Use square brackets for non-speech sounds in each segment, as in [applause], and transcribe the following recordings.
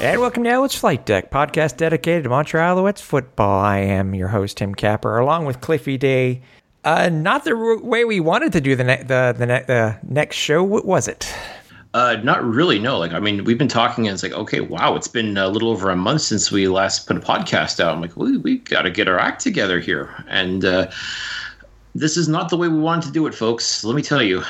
And welcome to Alouettes Flight Deck, podcast dedicated to Montreal Alouettes football. I am your host, Tim Capper, along with Cliffy Day. Uh, not the r- way we wanted to do the ne- the the, ne- the next show. What was it? Uh, not really. No. Like, I mean, we've been talking, and it's like, okay, wow, it's been a little over a month since we last put a podcast out. I'm like, we we got to get our act together here, and uh, this is not the way we wanted to do it, folks. Let me tell you.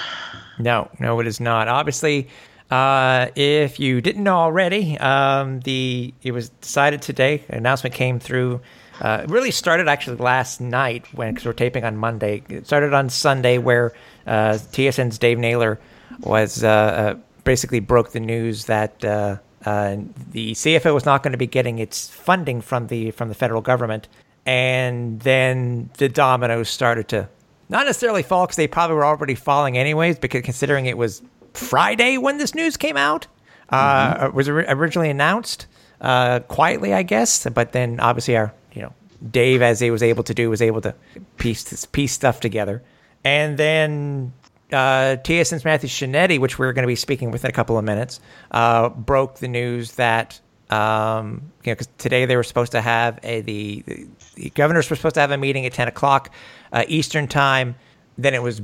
No, no, it is not. Obviously, uh, if you didn't know already, um, the it was decided today. An announcement came through. Uh, really started actually last night when because we're taping on Monday. It started on Sunday where uh, TSN's Dave Naylor was uh, uh, basically broke the news that uh, the CFL was not going to be getting its funding from the from the federal government, and then the dominoes started to not necessarily fall because they probably were already falling anyways. Because considering it was Friday when this news came out. Uh, it was originally announced uh, quietly, I guess, but then obviously our you know Dave, as he was able to do, was able to piece this, piece stuff together, and then uh, TSN's Matthew Scianitti, which we're going to be speaking with in a couple of minutes, uh, broke the news that. Um, you know, because today they were supposed to have a the, the the governors were supposed to have a meeting at ten o'clock uh, Eastern time. Then it was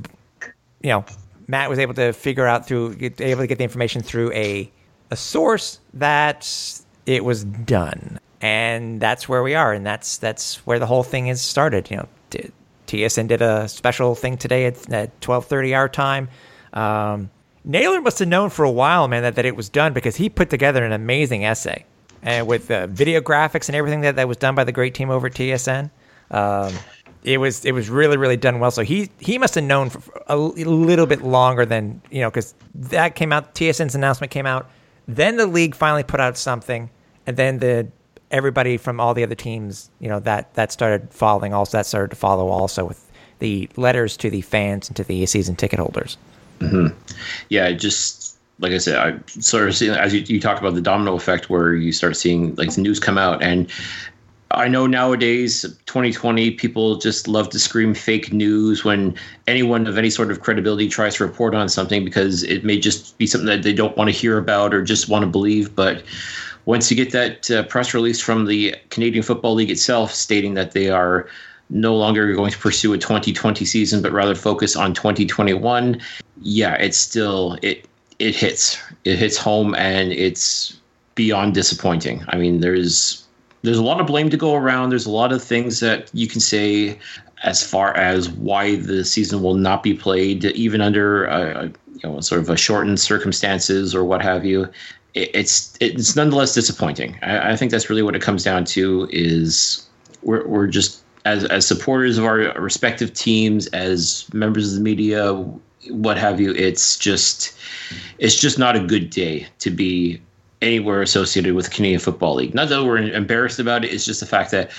you know, Matt was able to figure out through get, able to get the information through a a source that it was done, and that's where we are, and that's that's where the whole thing is started. You know, t- TSN did a special thing today at, at twelve thirty our time. Um, Naylor must have known for a while, man, that, that it was done because he put together an amazing essay and with uh, video graphics and everything that, that was done by the great team over at TSN. Um, it was it was really really done well. So he he must have known for a little bit longer than you know because that came out. TSN's announcement came out. Then the league finally put out something, and then the everybody from all the other teams, you know that that started following. Also, that started to follow also with the letters to the fans and to the season ticket holders. Mm-hmm. Yeah, just like I said, I sort of see as you, you talk about the domino effect, where you start seeing like the news come out, and I know nowadays, 2020, people just love to scream fake news when anyone of any sort of credibility tries to report on something because it may just be something that they don't want to hear about or just want to believe. But once you get that uh, press release from the Canadian Football League itself stating that they are no longer going to pursue a 2020 season, but rather focus on 2021, yeah, it's still it it hits it hits home and it's beyond disappointing. I mean, there's there's a lot of blame to go around. There's a lot of things that you can say as far as why the season will not be played, even under uh, you know sort of a shortened circumstances or what have you. It's it's nonetheless disappointing. I, I think that's really what it comes down to. Is we're we're just as as supporters of our respective teams, as members of the media, what have you. It's just it's just not a good day to be anywhere associated with Canadian Football League. Not that we're embarrassed about it, it's just the fact that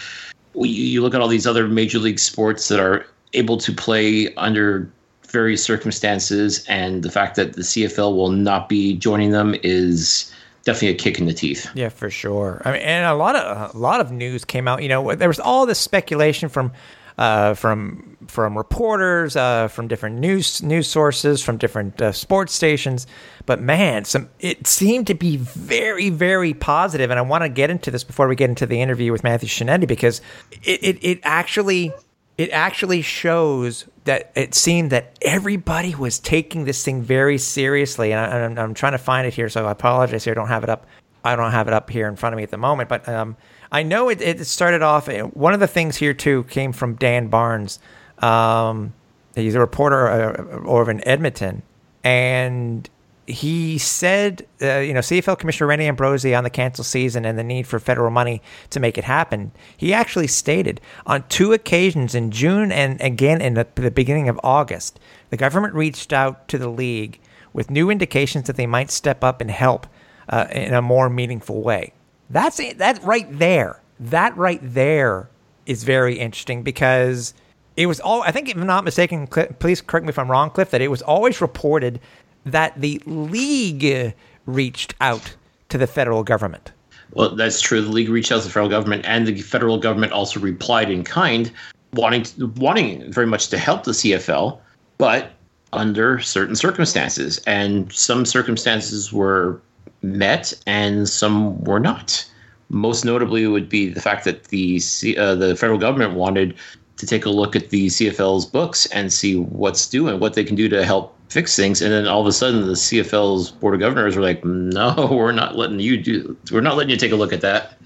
you, you look at all these other major league sports that are able to play under various circumstances, and the fact that the CFL will not be joining them is definitely a kick in the teeth. Yeah, for sure. I mean, and a lot of a lot of news came out. You know, there was all this speculation from uh, from from reporters, uh, from different news news sources, from different uh, sports stations. But man, some it seemed to be very very positive, and I want to get into this before we get into the interview with Matthew Scianitti because it, it, it actually it actually shows that it seemed that everybody was taking this thing very seriously. And I, I'm, I'm trying to find it here, so I apologize here. I don't have it up. I don't have it up here in front of me at the moment, but um, I know it, it started off. One of the things here too came from Dan Barnes. Um, he's a reporter uh, over in Edmonton, and he said, uh, you know, CFL Commissioner Randy Ambrosie on the cancel season and the need for federal money to make it happen. He actually stated on two occasions in June and again in the, the beginning of August, the government reached out to the league with new indications that they might step up and help uh, in a more meaningful way. That's it. That right there. That right there is very interesting because it was all. I think, if I'm not mistaken, please correct me if I'm wrong, Cliff. That it was always reported that the league reached out to the federal government. Well, that's true. The league reached out to the federal government, and the federal government also replied in kind, wanting to, wanting very much to help the CFL, but under certain circumstances, and some circumstances were met, and some were not. Most notably, would be the fact that the uh, the federal government wanted to take a look at the CFL's books and see what's doing, what they can do to help fix things. And then all of a sudden, the CFL's board of governors were like, "No, [laughs] we're not letting you do. We're not letting you take a look at that."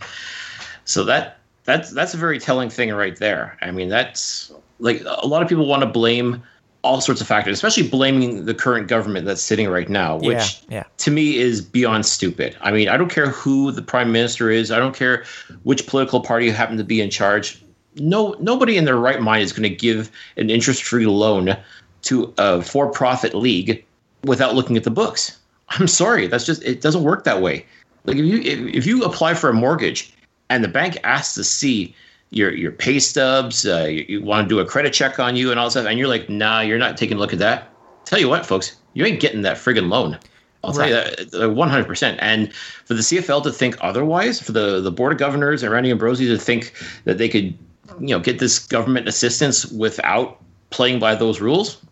So that that's that's a very telling thing right there. I mean, that's like a lot of people want to blame all sorts of factors, especially blaming the current government that's sitting right now, which yeah, yeah. to me is beyond stupid. I mean, I don't care who the prime minister is. I don't care which political party happened to be in charge. No, nobody in their right mind is going to give an interest-free loan to a for-profit league without looking at the books. I'm sorry, that's just it doesn't work that way. Like if you if, if you apply for a mortgage and the bank asks to see your your pay stubs, uh, you, you want to do a credit check on you and all that stuff, and you're like, nah, you're not taking a look at that. Tell you what, folks, you ain't getting that friggin' loan. I'll right. tell you that 100%. And for the CFL to think otherwise, for the, the board of governors and Randy Ambrosie to think that they could, you know, get this government assistance without playing by those rules,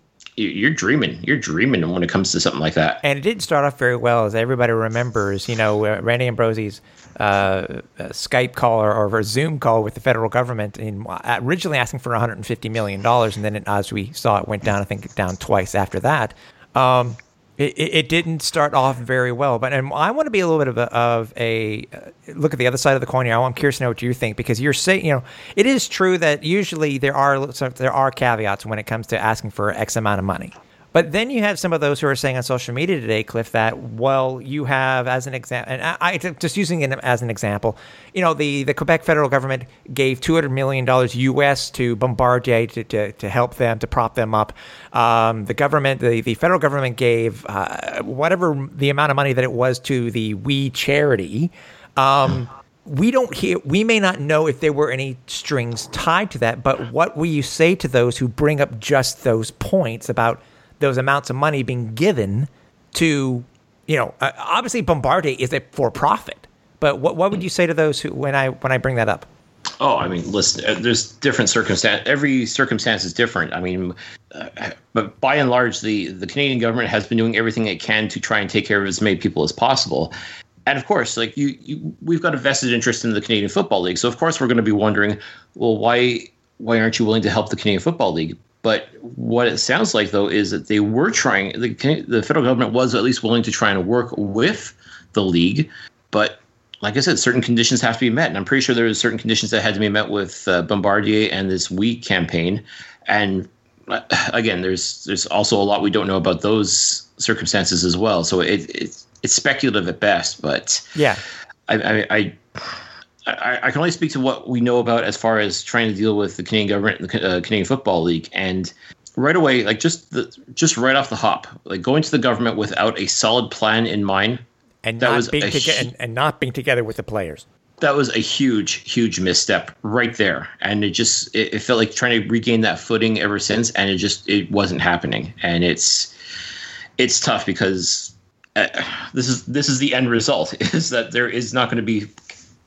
you're dreaming. You're dreaming when it comes to something like that. And it didn't start off very well, as everybody remembers. You know, uh, Randy Ambrosie's uh, Skype call or, or, Zoom call with the federal government, in uh, originally asking for 150 million dollars, and then it, as we saw, it went down. I think down twice after that. Um, it, it, didn't start off very well. But and I want to be a little bit of a, of a uh, look at the other side of the coin here. I'm curious to know what you think because you're saying, you know, it is true that usually there are there are caveats when it comes to asking for X amount of money. But then you have some of those who are saying on social media today, Cliff, that well, you have as an example, and I, I just using it as an example, you know, the, the Quebec federal government gave two hundred million dollars U.S. to Bombardier to, to, to, help them to prop them up. Um, the government, the, the federal government gave uh, whatever the amount of money that it was to the We charity. Um, we don't hear we may not know if there were any strings tied to that but what will you say to those who bring up just those points about those amounts of money being given to, you know, uh, obviously Bombardier is a for profit. But what what would you say to those who when I when I bring that up? Oh, I mean, listen. Uh, there's different circumstance. Every circumstance is different. I mean, uh, but by and large, the the Canadian government has been doing everything it can to try and take care of as many people as possible. And of course, like you, you, we've got a vested interest in the Canadian Football League. So of course, we're going to be wondering, well, why why aren't you willing to help the Canadian Football League? But what it sounds like, though, is that they were trying, the, the federal government was at least willing to try and work with the league. But like I said, certain conditions have to be met. And I'm pretty sure there were certain conditions that had to be met with uh, Bombardier and this We campaign. And uh, again, there's there's also a lot we don't know about those circumstances as well. So it, it it's speculative at best. But yeah, I, I, I I, I, can only speak to what we know about as far as trying to deal with the Canadian government, and the uh, Canadian Football League, and right away, like just the just right off the hop, like going to the government without a solid plan in mind, and that not being together, and, and not being together with the players. That was a huge, huge misstep right there, and it just it, it felt like trying to regain that footing ever since, and it just it wasn't happening, and it's it's tough because uh, this is this is the end result [laughs] is that there is not going to be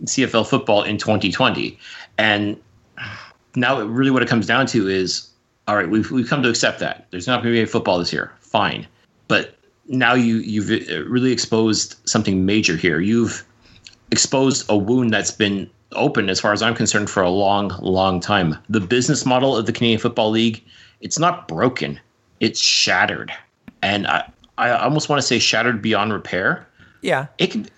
CFL football in 2020. And now, really, what it comes down to is all right, we've, we've come to accept that. There's not going to be a football this year. Fine. But now you, you've really exposed something major here. You've exposed a wound that's been open, as far as I'm concerned, for a long, long time. The business model of the Canadian Football League, it's not broken, it's shattered. And I, I almost want to say shattered beyond repair yeah, it can,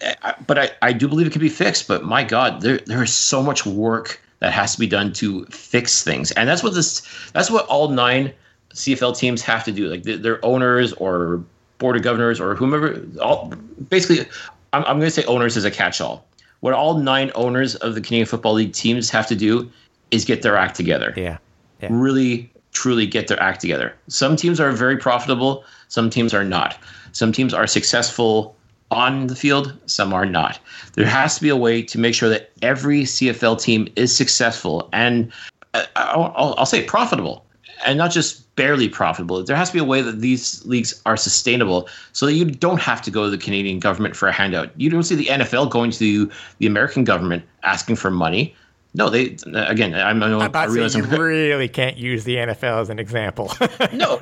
but I, I do believe it can be fixed. But my God, there there is so much work that has to be done to fix things, and that's what this that's what all nine CFL teams have to do. Like their owners or board of governors or whomever, all basically, I'm, I'm going to say owners as a catch-all. What all nine owners of the Canadian Football League teams have to do is get their act together. Yeah. yeah. Really, truly get their act together. Some teams are very profitable. Some teams are not. Some teams are successful on the field, some are not. There has to be a way to make sure that every CFL team is successful and uh, I'll, I'll say profitable and not just barely profitable. There has to be a way that these leagues are sustainable so that you don't have to go to the Canadian government for a handout. You don't see the NFL going to the American government asking for money. No, they again. I'm, I'm I realize you [laughs] really can't use the NFL as an example. [laughs] no,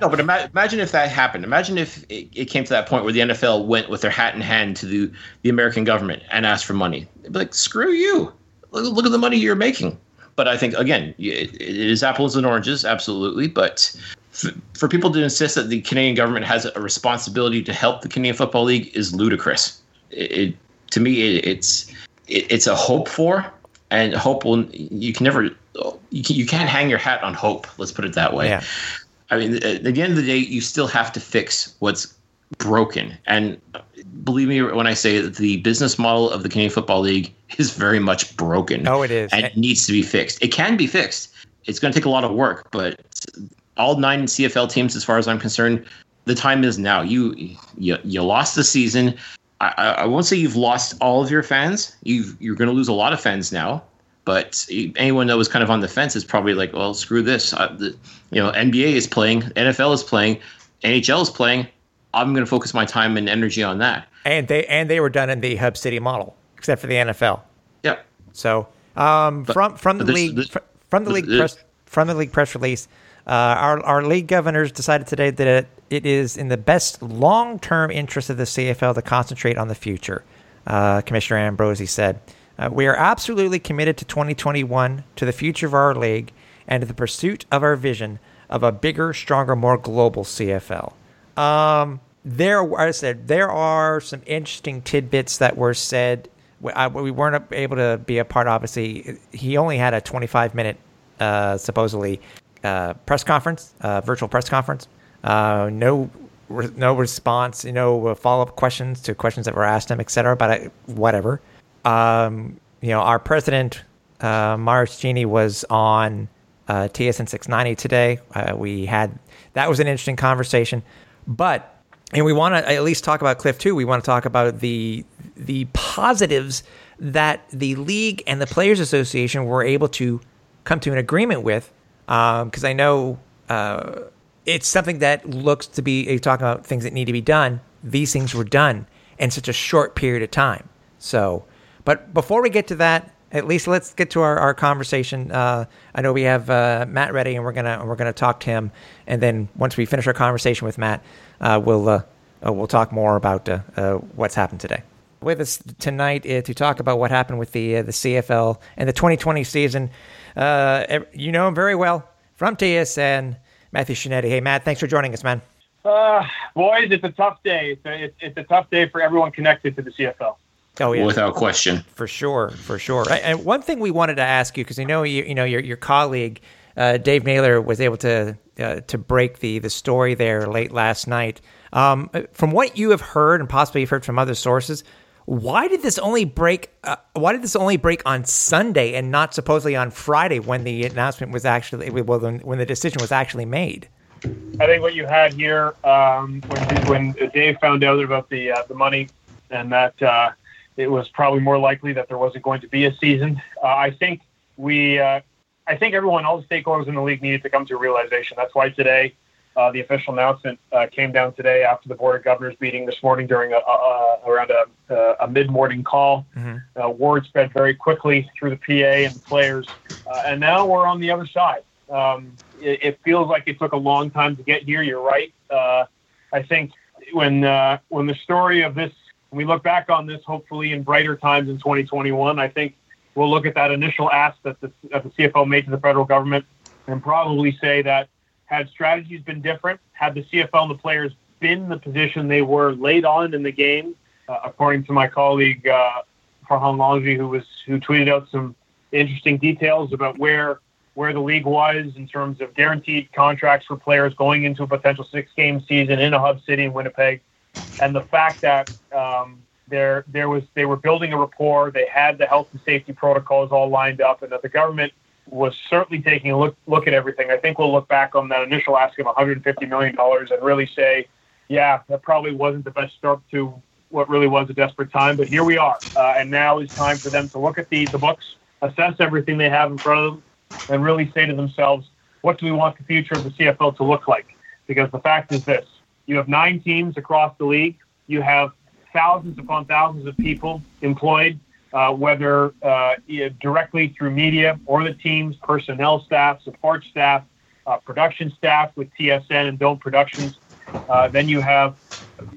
no. But ima- imagine if that happened. Imagine if it, it, came to that point where the NFL went with their hat in hand to the, the American government and asked for money. They'd be like, "Screw you! Look, look at the money you're making." But I think again, it, it is apples and oranges, absolutely. But f- for people to insist that the Canadian government has a responsibility to help the Canadian Football League is ludicrous. It, to me, it's it's a hope for and hope will you can never you, can, you can't hang your hat on hope let's put it that way. Yeah. i mean at the end of the day you still have to fix what's broken. And believe me when i say that the business model of the canadian football league is very much broken. Oh it is. And it needs to be fixed. It can be fixed. It's going to take a lot of work but all nine cfl teams as far as i'm concerned the time is now. You you, you lost the season I, I won't say you've lost all of your fans. you you're going to lose a lot of fans now. But anyone that was kind of on the fence is probably like, well, screw this. I, the, you know, NBA is playing, NFL is playing, NHL is playing. I'm going to focus my time and energy on that. And they and they were done in the hub city model, except for the NFL. Yeah. So um, but, from from the league this, from the league press from the league press release, uh, our our league governors decided today that it, is in the best long term interest of the CFL to concentrate on the future. Uh, Commissioner Ambrosie said, uh, "We are absolutely committed to 2021, to the future of our league, and to the pursuit of our vision of a bigger, stronger, more global CFL." Um, there, I said there are some interesting tidbits that were said. We, I, we weren't able to be a part. Obviously, he only had a 25 minute, uh, supposedly uh, press conference, uh, virtual press conference. Uh, no, re- no response. You know, follow up questions to questions that were asked him, etc. But I, whatever. Um, you know, our president, uh, Genie, was on uh, TSN 690 today. Uh, we had that was an interesting conversation, but and we want to at least talk about Cliff too. We want to talk about the the positives that the league and the Players Association were able to come to an agreement with because um, I know uh, it's something that looks to be you talking about things that need to be done. These things were done in such a short period of time. So, but before we get to that, at least let's get to our, our conversation. Uh, I know we have uh, Matt ready, and we're gonna we're gonna talk to him, and then once we finish our conversation with Matt, uh, we'll uh, uh, we'll talk more about what's happened today. With us tonight to talk about what happened with the the CFL and the 2020 season. Uh, you know him very well from TSN, Matthew Scianitti. Hey, Matt, thanks for joining us, man. Uh, boys, it's a tough day. It's a, it's, it's a tough day for everyone connected to the CFL. Oh yeah, without question, for sure, for sure. And one thing we wanted to ask you because I know you, you know your your colleague uh, Dave Naylor was able to uh, to break the the story there late last night. Um, from what you have heard and possibly you've heard from other sources, why did this only break? Uh, why did this only break on Sunday and not supposedly on Friday when the announcement was actually well when, when the decision was actually made? I think what you had here um, when, when Dave found out about the uh, the money and that uh, it was probably more likely that there wasn't going to be a season. Uh, I think we, uh, I think everyone, all the stakeholders in the league needed to come to a realization. That's why today uh, the official announcement uh, came down today after the board of governors meeting this morning during a, a, around a, a mid-morning call. Mm-hmm. Uh, word spread very quickly through the PA and the players, uh, and now we're on the other side. Um, it, it, feels like it took a long time to get here. You're right. Uh, I think when uh, when the story of this, when we look back on this, hopefully in brighter times in 2021, I think we'll look at that initial ask that the, that the CFL made to the federal government and probably say that had strategies been different, had the CFL and the players been the position they were late on in the game, uh, according to my colleague uh, Farhan who was who tweeted out some interesting details about where where the league was in terms of guaranteed contracts for players going into a potential six game season in a hub city in Winnipeg, and the fact that um, there there was they were building a rapport, they had the health and safety protocols all lined up, and that the government was certainly taking a look look at everything. I think we'll look back on that initial ask of 150 million dollars and really say, yeah, that probably wasn't the best start to what really was a desperate time. But here we are, uh, and now is time for them to look at the the books, assess everything they have in front of them, and really say to themselves, what do we want the future of the CFL to look like? Because the fact is this: you have nine teams across the league. You have thousands upon thousands of people employed, uh, whether uh, directly through media or the teams, personnel staff, support staff, uh, production staff with TSN and Build Productions. Uh, then you have,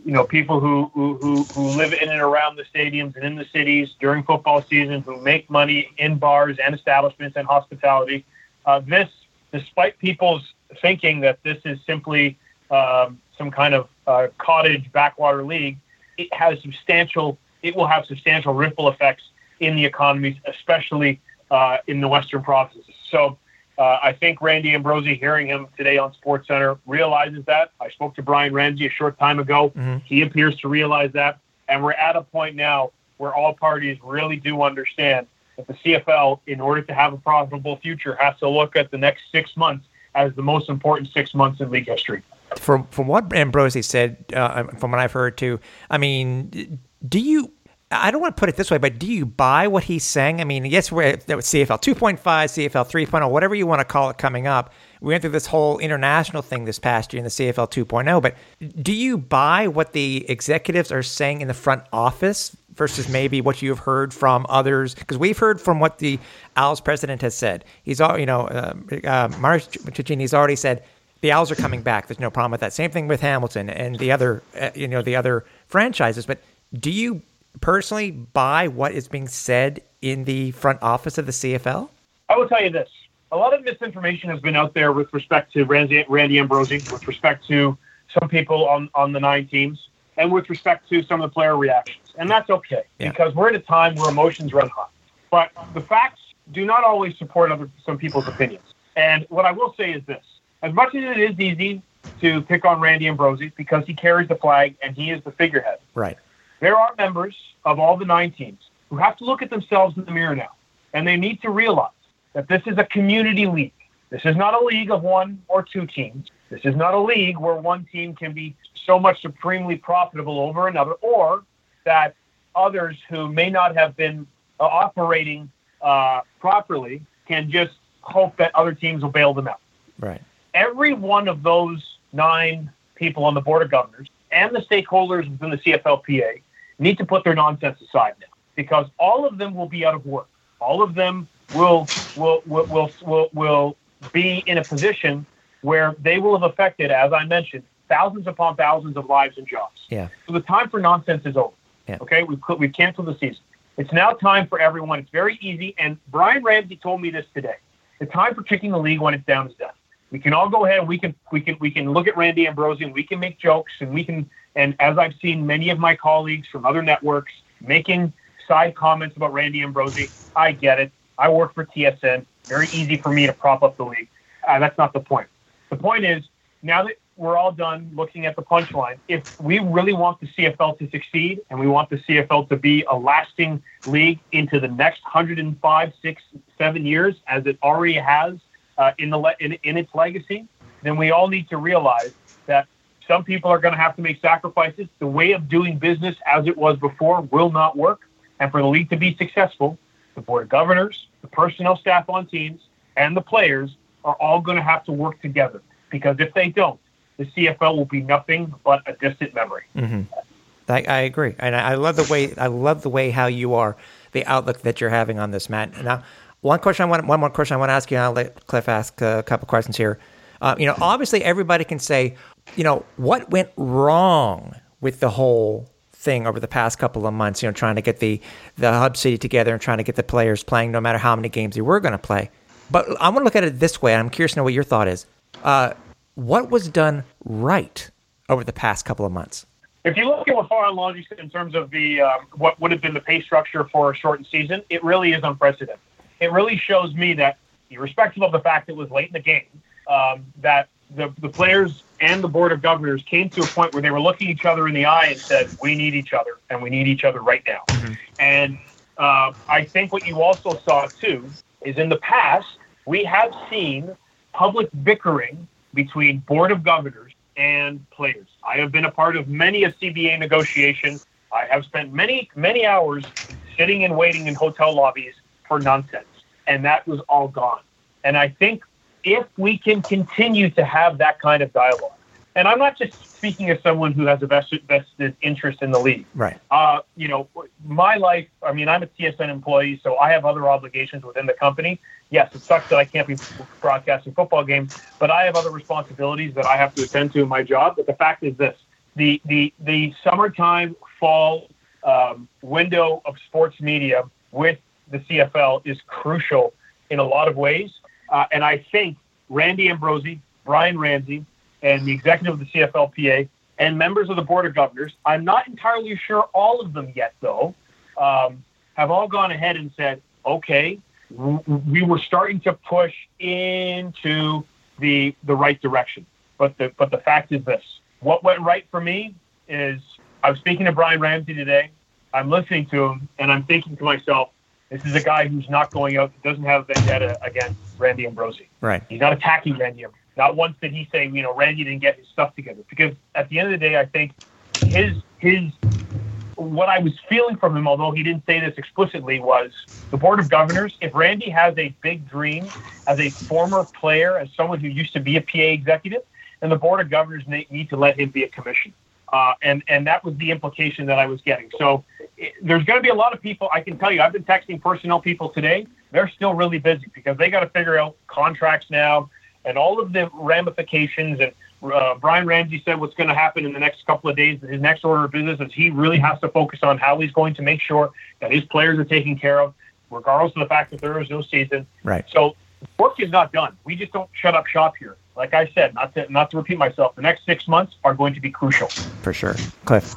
you know, people who, who, who, live in and around the stadiums and in the cities during football season who make money in bars and establishments and hospitality. Uh, this, despite people's thinking that this is simply um, some kind of uh, cottage backwater league, it has substantial. It will have substantial ripple effects in the economies, especially uh, in the Western provinces. So. Uh, I think Randy Ambrosie, hearing him today on Sports Center, realizes that. I spoke to Brian Ramsay a short time ago. Mm-hmm. He appears to realize that. And we're at a point now where all parties really do understand that the CFL, in order to have a profitable future, has to look at the next six months as the most important six months in league history. From from what Ambrosie said, uh, from what I've heard too, I mean, do you? I don't want to put it this way, but do you buy what he's saying? I mean, yes, we're at CFL 2.5, CFL 3.0, whatever you want to call it coming up. We went through this whole international thing this past year in the CFL 2.0, but do you buy what the executives are saying in the front office versus maybe what you've heard from others? Because we've heard from what the Als president has said. He's all, you know, uh, uh, already said the Als are coming back. There's no problem with that. Same thing with Hamilton and the other, uh, you know, the other franchises. But do you personally buy what is being said in the front office of the CFL? I will tell you this. A lot of misinformation has been out there with respect to Randy, Randy Ambrosie, with respect to some people on, on the nine teams, and with respect to some of the player reactions. And that's okay yeah. because we're at a time where emotions run hot. But the facts do not always support other some people's opinions. And what I will say is this as much as it is easy to pick on Randy Ambrosie because he carries the flag and he is the figurehead. Right. There are members of all the nine teams who have to look at themselves in the mirror now, and they need to realize that this is a community league. This is not a league of one or two teams. This is not a league where one team can be so much supremely profitable over another, or that others who may not have been uh, operating uh, properly can just hope that other teams will bail them out. Right. Every one of those nine people on the board of governors and the stakeholders within the CFLPA need to put their nonsense aside now because all of them will be out of work. All of them will will will will will, will be in a position where they will have affected, as I mentioned, thousands upon thousands of lives and jobs. Yeah. So the time for nonsense is over. Yeah. Okay, we've we've canceled the season. It's now time for everyone. It's very easy. And Brian Ramsay told me this today. The time for kicking the league when it's down is done. We can all go ahead we can we can we can look at Randy Ambrosie and we can make jokes and we can and as I've seen many of my colleagues from other networks making side comments about Randy Ambrosie, I get it. I work for TSN. Very easy for me to prop up the league. Uh, that's not the point. The point is now that we're all done looking at the punchline, if we really want the CFL to succeed and we want the CFL to be a lasting league into the next 105, six, seven years, as it already has uh, in the le- in, in its legacy, then we all need to realize that some people are going to have to make sacrifices. The way of doing business as it was before will not work. And for the league to be successful, the board of governors, the personnel staff on teams, and the players are all going to have to work together. Because if they don't, the CFL will be nothing but a distant memory. Mm-hmm. I, I, agree, and I love the way I love the way how you are, the outlook that you're having on this, Matt. Now, one question I want, one more question I want to ask you. And I'll let Cliff ask a couple questions here. Uh, you know, obviously everybody can say, you know, what went wrong with the whole thing over the past couple of months, you know, trying to get the, the hub city together and trying to get the players playing no matter how many games they were going to play. But I want to look at it this way. I'm curious to know what your thought is. Uh, what was done right over the past couple of months? If you look at what Lalji said in terms of the um, what would have been the pay structure for a shortened season, it really is unprecedented. It really shows me that, irrespective of the fact it was late in the game, um, that the, the players and the board of governors came to a point where they were looking each other in the eye and said, "We need each other, and we need each other right now." Mm-hmm. And uh, I think what you also saw too is in the past we have seen public bickering between board of governors and players. I have been a part of many a CBA negotiation I have spent many, many hours sitting and waiting in hotel lobbies for nonsense, and that was all gone. And I think if we can continue to have that kind of dialogue, and I'm not just speaking as someone who has a vested, vested interest in the league. Right. Uh, you know, my life, I mean, I'm a TSN employee, so I have other obligations within the company. Yes, it sucks that I can't be broadcasting football games, but I have other responsibilities that I have to attend to in my job. But the fact is this the, the, the summertime, fall um, window of sports media with the CFL is crucial in a lot of ways. Uh, and I think Randy Ambrosie, Brian Ramsay, and the executive of the CFLPA and members of the board of governors, I'm not entirely sure all of them yet, though, um, have all gone ahead and said, okay, we were starting to push into the the right direction. But the but the fact is this: what went right for me is I was speaking to Brian Ramsay today. I'm listening to him, and I'm thinking to myself, this is a guy who's not going out, doesn't have a vendetta against Randy Ambrosie. Right. He's not attacking Randy Not once did he say, you know, Randy didn't get his stuff together. Because at the end of the day, I think his his what I was feeling from him, although he didn't say this explicitly, was the board of governors. If Randy has a big dream as a former player, as someone who used to be a PA executive, then the board of governors need to let him be a commissioner. Uh, and and that was the implication that I was getting. So it, there's going to be a lot of people. I can tell you, I've been texting personnel people today. They're still really busy because they got to figure out contracts now and all of the ramifications. And uh, Brian Ramsay said what's going to happen in the next couple of days. His next order of business is he really has to focus on how he's going to make sure that his players are taken care of, regardless of the fact that there is no season. Right. So work is not done. We just don't shut up shop here. Like I said, not to not to repeat myself, the next six months are going to be crucial. For sure, Cliff.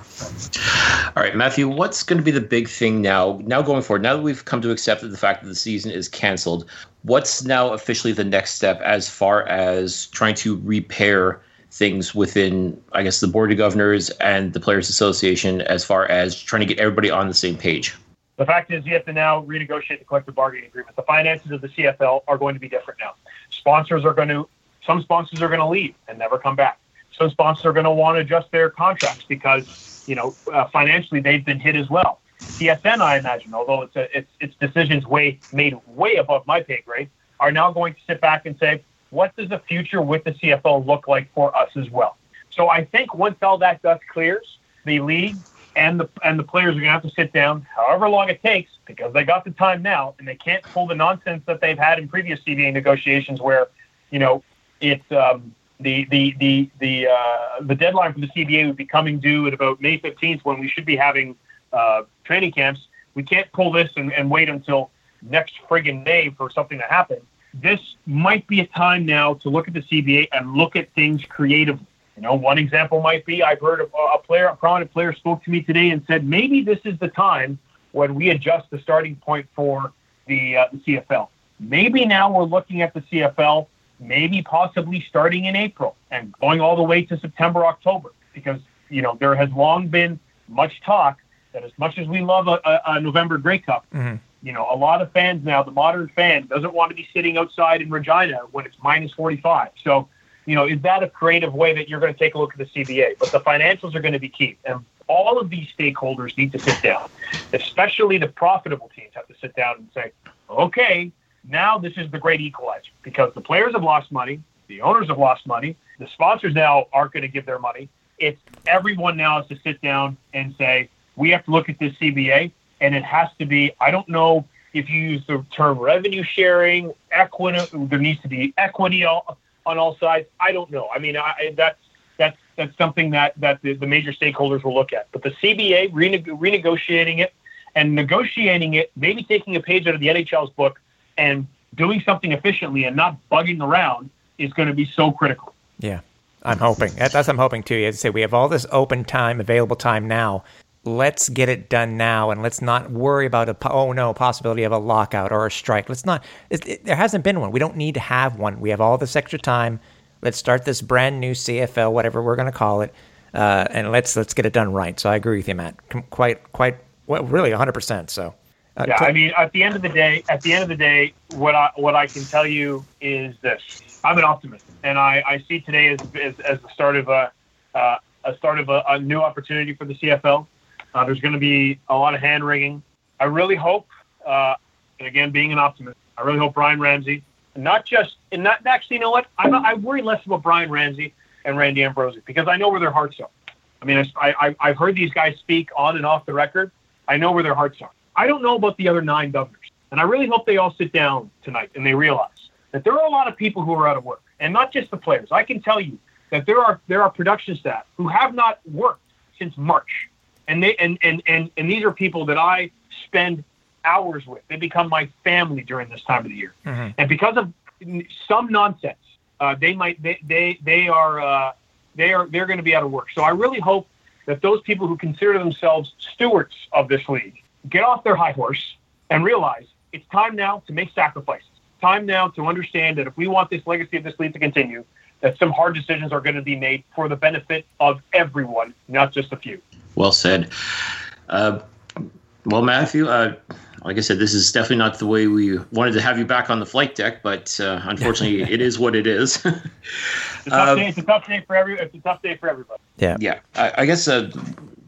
All right, Matthew, what's going to be the big thing now? Now going forward, now that we've come to accept that the fact that the season is canceled, what's now officially the next step as far as trying to repair things within, I guess, the board of governors and the players' association, as far as trying to get everybody on the same page? The fact is, you have to now renegotiate the collective bargaining agreement. The finances of the CFL are going to be different now. Sponsors are going to, some sponsors are going to leave and never come back. Some sponsors are going to want to adjust their contracts because, you know, uh, financially they've been hit as well. TSN, I imagine, although it's, a, it's, it's decisions way made way above my pay grade, are now going to sit back and say, what does the future with the CFL look like for us as well? So I think once all that dust clears, the league and the and the players are going to have to sit down, however long it takes, because they got the time now, and they can't pull the nonsense that they've had in previous CBA negotiations, where you know it's um, the the the the uh, the deadline for the CBA would be coming due at about May fifteenth, when we should be having uh, training camps. We can't pull this and, and wait until next friggin' May for something to happen. This might be a time now to look at the CBA and look at things creatively. You know, one example might be I've heard a, a player, a prominent player, spoke to me today and said maybe this is the time when we adjust the starting point for the, uh, the CFL. Maybe now we're looking at the CFL, maybe possibly starting in April and going all the way to September, October, because you know there has long been much talk that as much as we love a, a, a November Grey Cup, mm-hmm. you know, a lot of fans now, the modern fan doesn't want to be sitting outside in Regina when it's minus 45. So you know, is that a creative way that you're going to take a look at the CBA? But the financials are going to be key. And all of these stakeholders need to sit down, especially the profitable teams have to sit down and say, okay, now this is the great equalizer because the players have lost money, the owners have lost money, the sponsors now aren't going to give their money. It's everyone now has to sit down and say, we have to look at this CBA, and it has to be, I don't know if you use the term revenue sharing, equity, there needs to be equity on all sides? I don't know. I mean, I, that's that's that's something that that the, the, major stakeholders will look at. But the CBA rene- renegotiating it and negotiating it, maybe taking a page out of the NHL's book and doing something efficiently and not bugging around is going to be so critical. Yeah, I'm hoping. That's what I'm hoping too. As I say, we have all this open time, available time now let's get it done now and let's not worry about a oh no possibility of a lockout or a strike. Let's not it, it, there hasn't been one. We don't need to have one. We have all this extra time. Let's start this brand new cfl whatever we're going to call it uh, and let's let's get it done right. So i agree with you matt. Quite quite well, really 100% so. Uh, yeah i mean at the end of the day at the end of the day what i what i can tell you is this. I'm an optimist and i i see today as as, as the start of a uh, a start of a, a new opportunity for the cfl Uh, there's going to be a lot of hand wringing. I really hope, uh, and again, being an optimist, I really hope Brian Ramsay, not just, and not actually, you know what? I'm I worry less about Brian Ramsay and Randy Ambrosie because I know where their hearts are. I mean, I, I, I've heard these guys speak on and off the record. I know where their hearts are. I don't know about the other nine governors. And I really hope they all sit down tonight and they realize that there are a lot of people who are out of work, and not just the players. I can tell you that there are there are production staff who have not worked since March, and they and and and, and these are people that I spend hours with. They become my family during this time of the year, Mhm. and because of some nonsense, uh, they might they they they are uh, they are they're going to be out of work. So I really hope that those people who consider themselves stewards of this league get off their high horse and realize it's time now to make sacrifices. Time now to understand that if we want this legacy of this league to continue, that some hard decisions are going to be made for the benefit of everyone, not just a few. Well said. Uh, well, Matthew, uh, like I said, this is definitely not the way we wanted to have you back on the flight deck, but uh, unfortunately, [laughs] it is what it is. It's a tough, Um, day, it's a tough day for every. It's a tough day for everybody. Yeah. yeah, I, I guess uh,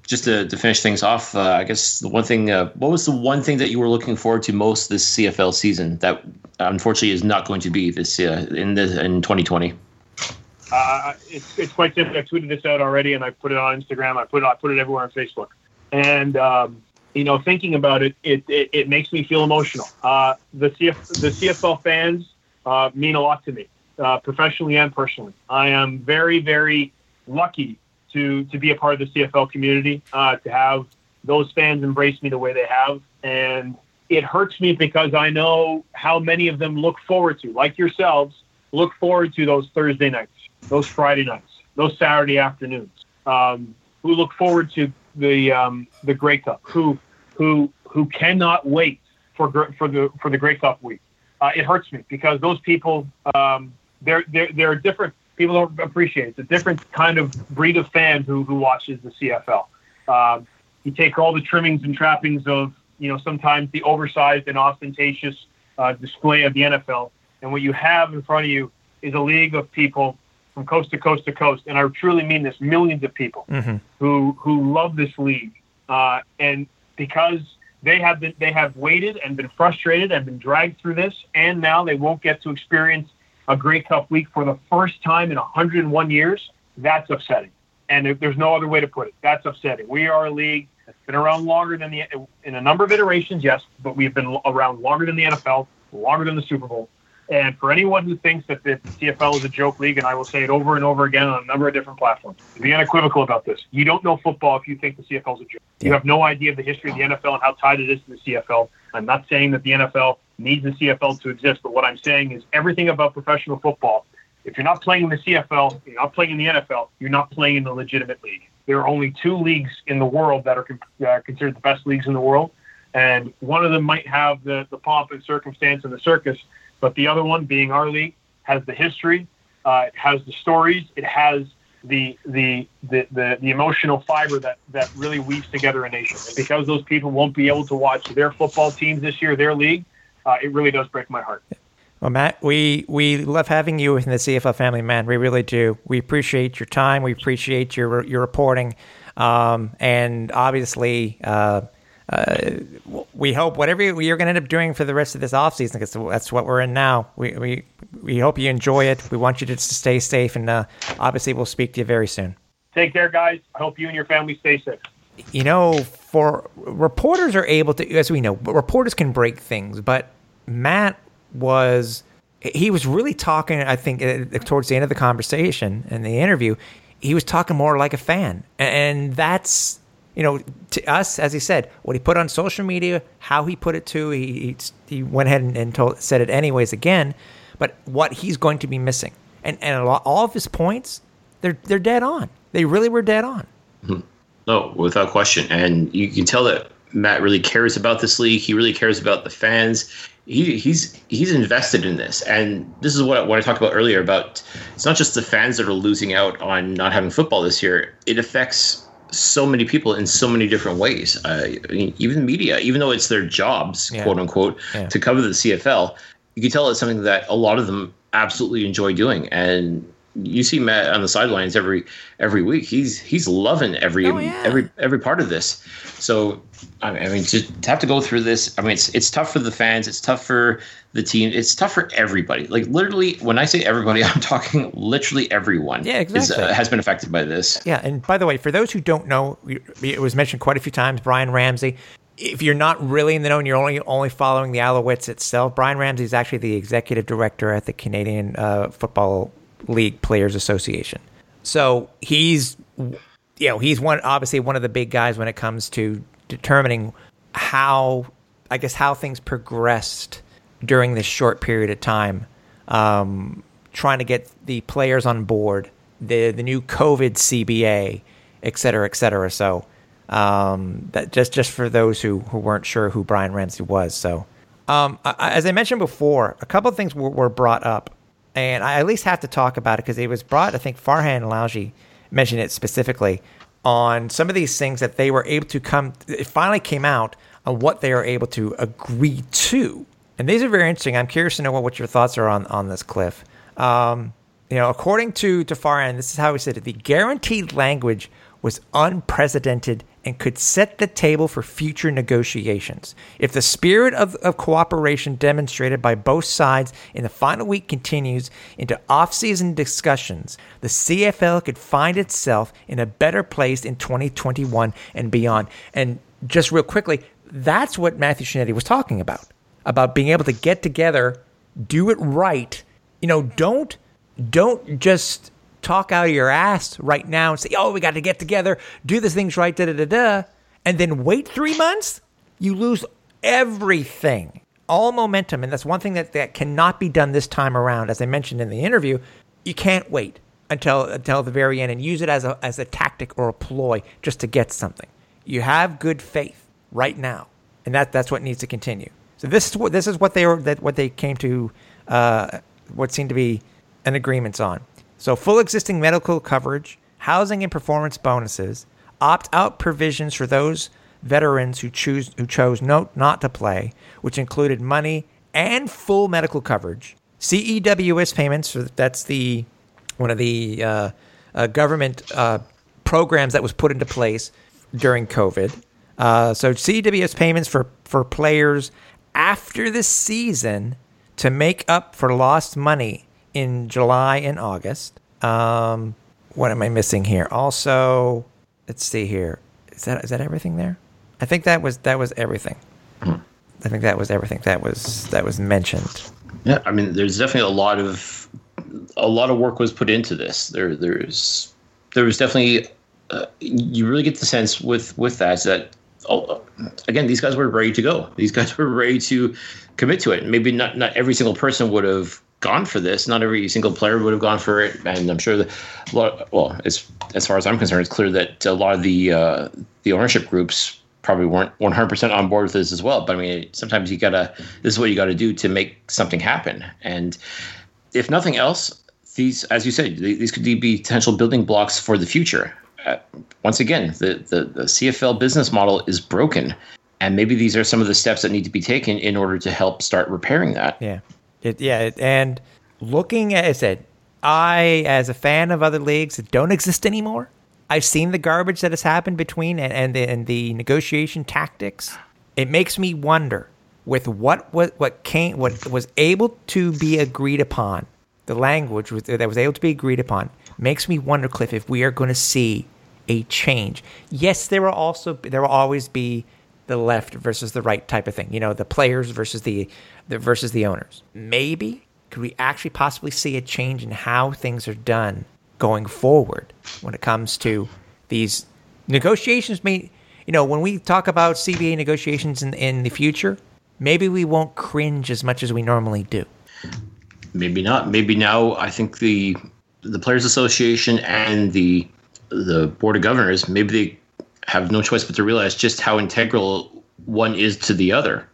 just to, to finish things off, uh, I guess the one thing, uh, what was the one thing that you were looking forward to most this CFL season that unfortunately is not going to be this uh, in the in 2020? Uh, it's, it's quite simple. I tweeted this out already, and I put it on Instagram. I put it I put it everywhere on Facebook. And um, you know, thinking about it, it it, it makes me feel emotional. Uh, the CF, the CFL fans uh, mean a lot to me, uh, professionally and personally. I am very very lucky to to be a part of the CFL community, uh, to have those fans embrace me the way they have, and it hurts me because I know how many of them look forward to, like yourselves, look forward to those Thursday nights, those Friday nights, those Saturday afternoons. Um, who look forward to the um, the Grey Cup? Who who who cannot wait for for the for the Grey Cup week? Uh, it hurts me because those people um, they're they're they're different. People don't appreciate it. It's a different kind of breed of fan who who watches the CFL. Um, you take all the trimmings and trappings of you know sometimes the oversized and ostentatious uh, display of the NFL, and what you have in front of you is a league of people from coast to coast to coast, and I truly mean this, millions of people Mhm. who who love this league, uh, and because they have been they have waited and been frustrated and been dragged through this, and now they won't get to experience a Grey Cup week for the first time in 101 years. That's upsetting, and there's no other way to put it. That's upsetting. We are a league that's been around longer than the in a number of iterations, yes, but we've been around longer than the NFL, longer than the Super Bowl. And for anyone who thinks that the CFL is a joke league, and I will say it over and over again on a number of different platforms, be unequivocal about this. You don't know football if you think the CFL is a joke. You have no idea of the history of the NFL and how tied it is to the CFL. I'm not saying that the NFL needs the CFL to exist, but what I'm saying is everything about professional football. If you're not playing in the CFL, you're not playing in the NFL, you're not playing in the legitimate league. There are only two leagues in the world that are con- uh, considered the best leagues in the world, and one of them might have the, the pomp and circumstance and the circus, but the other one, being our league, has the history, uh, it has the stories, it has the the, the, the the emotional fiber that that really weaves together a nation. And because those people won't be able to watch their football teams this year, their league, uh, it really does break my heart. Well, Matt, we, we love having you in the CFL family, man. We really do. We appreciate your time. We appreciate your your reporting, um, and obviously, uh, uh, we hope whatever you're going to end up doing for the rest of this off season, because that's what we're in now. We, we we hope you enjoy it. We want you to stay safe, and uh, obviously, we'll speak to you very soon. Take care, guys. I hope you and your family stay safe. you know, for reporters are able to, as we know, reporters can break things, but Matt was, he was really talking, I think, uh, towards the end of the conversation and the interview, he was talking more like a fan. And that's, you know, to us, as he said, what he put on social media, how he put it to, he, he, he went ahead and, and told, said it anyways again, but what he's going to be missing. And, and lot, all of his points, they're, they're dead on. They really were dead on. Mm-hmm. No, without question. And you can tell that Matt really cares about this league. He really cares about the fans. He, he's he's invested in this, and this is what what I talked about earlier. About it's not just the fans that are losing out on not having football this year. It affects so many people in so many different ways. Uh, I mean, even media, even though it's their jobs, Yeah. quote unquote, Yeah. to cover the CFL, you can tell it's something that a lot of them absolutely enjoy doing. And you see Matt on the sidelines every every week. He's he's loving every Oh, yeah. every every part of this. So I mean, I to, to have to go through this, I mean, it's it's tough for the fans. It's tough for the team. It's tough for everybody. Like literally, when I say everybody, [laughs] I'm talking literally everyone. Yeah, is, exactly. uh, has been affected by this. Yeah, and by the way, for those who don't know, it was mentioned quite a few times. Brian Ramsay. If you're not really in the know and you're only only following the Alouettes itself, Brian Ramsay is actually the executive director at the Canadian uh, Football League Players Association. So he's, you know, he's one obviously one of the big guys when it comes to determining how, I guess, how things progressed during this short period of time, um, trying to get the players on board, the the new COVID CBA, et cetera, et cetera. So um, that just just for those who, who weren't sure who Brian Ramsay was. So um, I, as I mentioned before, a couple of things were, were brought up, and I at least have to talk about it because it was brought. I think Farhan and Lalji mentioned it specifically on some of these things that they were able to come. It finally came out on what they are able to agree to, and these are very interesting. I'm curious to know what, what your thoughts are on on this, Cliff. Um, you know, according to to Farhan, this is how he said it: the guaranteed language was unprecedented and could set the table for future negotiations. If the spirit of, of cooperation demonstrated by both sides in the final week continues into off-season discussions, the CFL could find itself in a better place in 2021 and beyond. And just real quickly, that's what Matthew Scianitti was talking about, about being able to get together, do it right. You know, don't don't just talk out of your ass right now and say, "Oh, we got to get together, do the things right, da da da da," and then wait three months. You lose everything, all momentum, and that's one thing that that cannot be done this time around. As I mentioned in the interview, you can't wait until until the very end and use it as a as a tactic or a ploy just to get something. You have good faith right now, and that that's what needs to continue. So this is what this is what they were that what they came to uh, what seemed to be an agreements on. So full existing medical coverage, housing and performance bonuses, opt out provisions for those veterans who choose who chose no, not to play, which included money and full medical coverage, CEWS payments, that's the one of the uh, uh, government uh, programs that was put into place during COVID. Uh, so CEWS payments for for players after the season to make up for lost money in July and August. Um, what am I missing here? Also, let's see here. Is that is that everything there? I think that was that was everything. I think that was everything that was that was mentioned. Yeah, I mean, there's definitely a lot of a lot of work was put into this. There, there's there was definitely uh, you really get the sense with with that that oh, again these guys were ready to go. These guys [laughs] were ready to commit to it. Maybe not not every single person would have gone for this. Not every single player would have gone for it, and I'm sure that. Well, as as far as I'm concerned, it's clear that a lot of the uh, the ownership groups probably weren't 100% on board with this as well. But I mean, sometimes you gotta. This is what you got to do to make something happen. And if nothing else, these, as you said, these could be potential building blocks for the future. Uh, once again, the, the the CFL business model is broken, and maybe these are some of the steps that need to be taken in order to help start repairing that. Yeah, it, yeah, it, and looking at I said, I as a fan of other leagues that don't exist anymore, I've seen the garbage that has happened between and and the, and the negotiation tactics. It makes me wonder with what what what came what was able to be agreed upon, the language that was able to be agreed upon makes me wonder, Cliff, if we are going to see a change. Yes, there will also there will always be the left versus the right type of thing. You know, the players versus the, the versus the owners. Maybe could we actually possibly see a change in how things are done going forward when it comes to these negotiations? May you know when we talk about CBA negotiations in in the future, maybe we won't cringe as much as we normally do. maybe not. Maybe now I think the the players association and the the board of governors maybe they have no choice but to realize just how integral one is to the other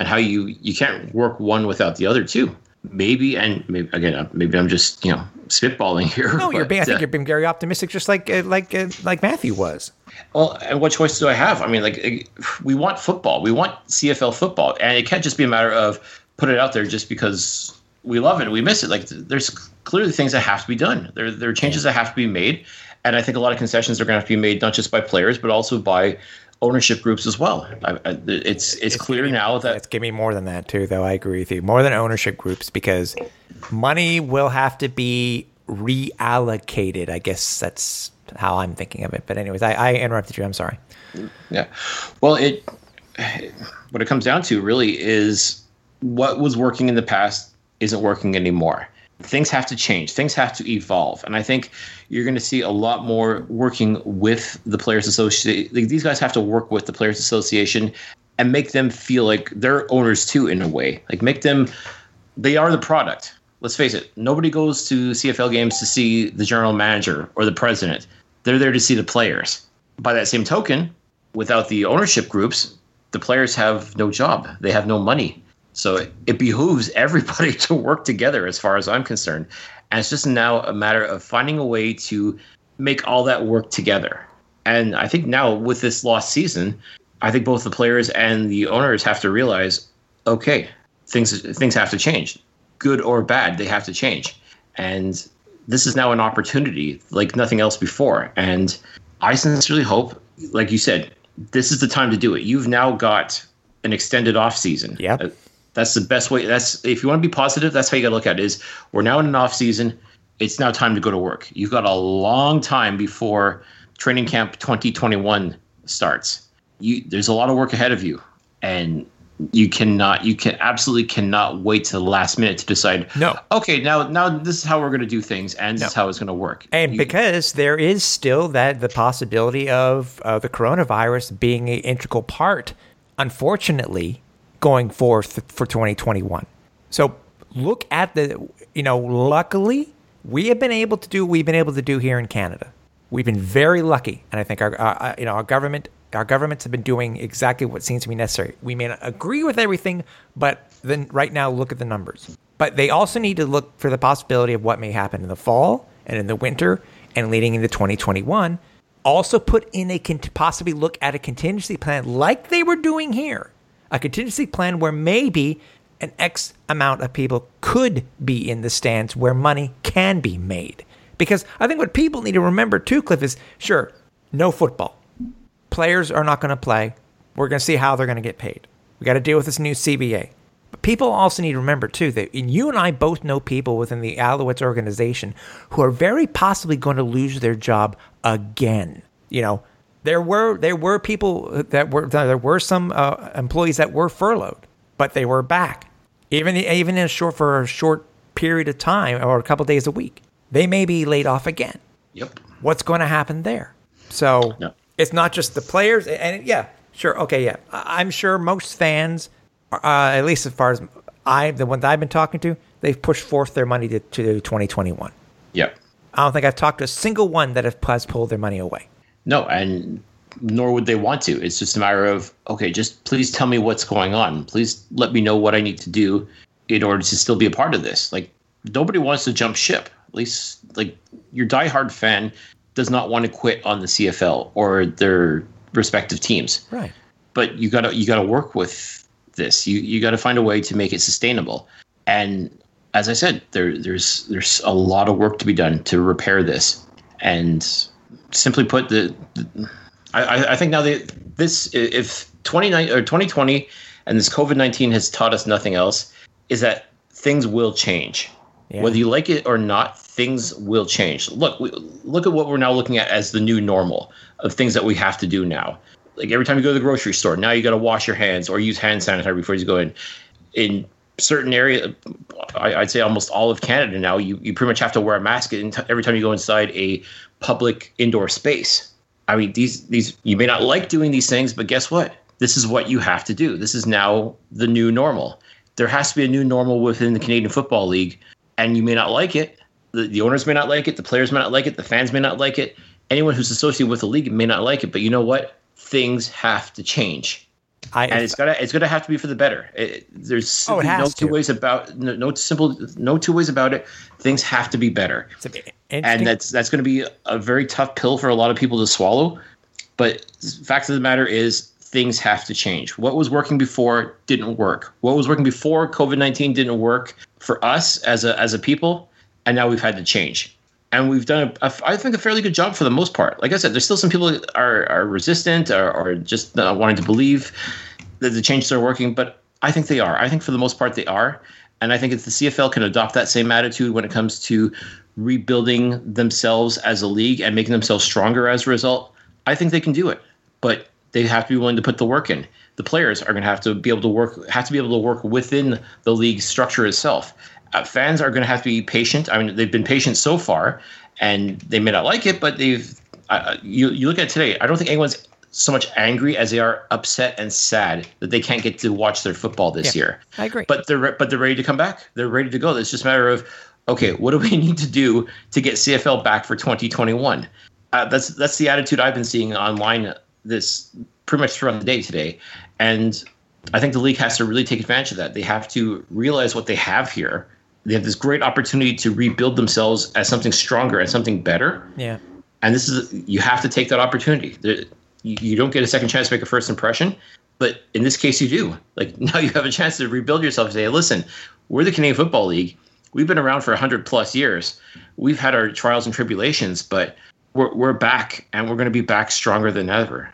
and how you you can't work one without the other too. Maybe and maybe again uh, maybe I'm just you know spitballing [laughs] here. No, you're being, I think uh, you're being very optimistic, just like uh, like uh, like Matthew was. Well, and what choice do I have? I mean, like, we want football. We want CFL football, and it can't just be a matter of put it out there just because we love it. We miss it. Like there's clearly things that have to be done. There there are changes that have to be made, and I think a lot of concessions are going to have to be made not just by players but also by ownership groups as well. I, I, it's it's clear now that It's give me more than that too, though. I agree with you. More than ownership groups because money will have to be reallocated. I guess that's how I'm thinking of it. But anyways, I, I interrupted you. I'm sorry. Yeah. Well, it what it comes down to really is what was working in the past isn't working anymore. Things have to change. Things have to evolve, and I think you're going to see a lot more working with the players association. These guys have to work with the players association and make them feel like they're owners too, in a way. Like make them they are the product. Let's face it. Nobody goes to CFL games to see the general manager or the president. They're there to see the players. By that same token, without the ownership groups, the players have no job. They have no money. So it, it behooves [laughs] everybody to work together, as far as I'm concerned. And it's just now a matter of finding a way to make all that work together. And I think now with this lost season, I think both the players and the owners have to realize, okay, things things have to change, good or bad, they have to change. And this is now an opportunity like nothing else before. And I sincerely hope, like you said, this is the time to do it. You've now got an extended off season. Yeah. Uh, That's the best way. That's if you want to be positive, that's how you got to look at it. Is we're now in an off season. It's now time to go to work. You've got a long time before training camp 2021 starts. You there's a lot of work ahead of you, and you cannot, you can absolutely cannot wait to the last minute to decide. No. Okay, now now this is how we're going to do things, and this No. is how it's going to work. And You- because there is still that the possibility of uh, the coronavirus being an integral part, unfortunately, going forth for 2021. So look at the, you know, luckily we have been able to do what we've been able to do here in Canada. We've been very lucky, and I think our, our you know our government our governments have been doing exactly what seems to be necessary. We may not agree with everything, but then right now look at the numbers. But they also need to look for the possibility of what may happen in the fall and in the winter and leading into 2021. Also put in a possibly look at a contingency plan like they were doing here. A contingency plan where maybe an X amount of people could be in the stands where money can be made. Because I think what people need to remember too, Cliff, is sure, no football. Players are not going to play. We're going to see how they're going to get paid. We got to deal with this new CBA. But people also need to remember too that you and I both know people within the Alouettes organization who are very possibly going to lose their job again. You know, there were there were people that were there were some uh, employees that were furloughed, but they were back, even even in a short for a short period of time or a couple days a week. They may be laid off again Yep. what's going to happen there. So Yeah. it's not just the players, and yeah, sure, okay, yeah, I'm sure most fans, uh, at least as far as I, the ones I've been talking to, they've pushed forth their money to, to 2021. Yep. I don't think I've talked to a single one that has pulled their money away. No, and nor would they want to. It's just a matter of okay, just please tell me what's going on. Please let me know what I need to do in order to still be a part of this. Like nobody wants to jump ship. At least like your diehard fan does not want to quit on the CFL or their respective teams. Right. But you gotta you gotta work with this. You you gotta find a way to make it sustainable. And as I said, there there's there's a lot of work to be done to repair this. And simply put, the, the I, I- think now that this if 29 or 2020 and this COVID 19 has taught us nothing else is that things will change. Yeah. Whether you like it or not, things will change. Look, we, look at what we're now looking at as the new normal of things that we have to do now. Like every time you go to the grocery store, now you got to wash your hands or use hand sanitizer before you go in. In certain area, I, I'd say almost all of Canada now, you, you pretty much have to wear a mask every time you go inside a public indoor space. I mean, these these you may not like doing these things, but guess what? This is what you have to do. This is now the new normal. There has to be a new normal within the Canadian Football League, and you may not like it. The, the owners may not like it. The players may not like it. The fans may not like it. Anyone who's associated with the league may not like it. But you know what? Things have to change I, and it's gonna it's gonna have to be for the better. It, there's Oh, no has two to. ways about no, no simple no two ways about it. Things have to be better, it's and that's that's going to be a very tough pill for a lot of people to swallow. But the fact of the matter is, things have to change. What was working before didn't work. What was working before COVID nineteen didn't work for us as a as a people, and now we've had to change. And we've done, a, a, I think, a fairly good job for the most part. Like I said, there's still some people that are, are resistant or, or just not wanting to believe that the changes are working, but I think they are. I think for the most part they are. And I think if the CFL can adopt that same attitude when it comes to rebuilding themselves as a league and making themselves stronger as a result, I think they can do it. But they have to be willing to put the work in. The players are going to have to be able to work, have to be able to work within the league structure itself. Uh, fans are going to have to be patient. I mean, they've been patient so far, and they may not like it, but they've. Uh, you you look at today. I don't think anyone's so much angry as they are upset and sad that they can't get to watch their football this Yeah, year. I agree. But they're but they're ready to come back. They're ready to go. It's just a matter of okay, what do we [laughs] need to do to get CFL back for 2021? Uh, that's that's the attitude I've been seeing online this pretty much throughout the day today, and I think the league has to really take advantage of that. They have to realize what they have here. They have this great opportunity to rebuild themselves as something stronger and something better Yeah. and this is you have to take that opportunity. There- You you don't get a second chance to make a first impression, but in this case, you do. Like [laughs] now, you have a chance to rebuild yourself and say, "Listen, we're the Canadian Football League. We've been around for hundred plus years. We've had our trials and tribulations, but we're we're back, and we're going to be back stronger than ever.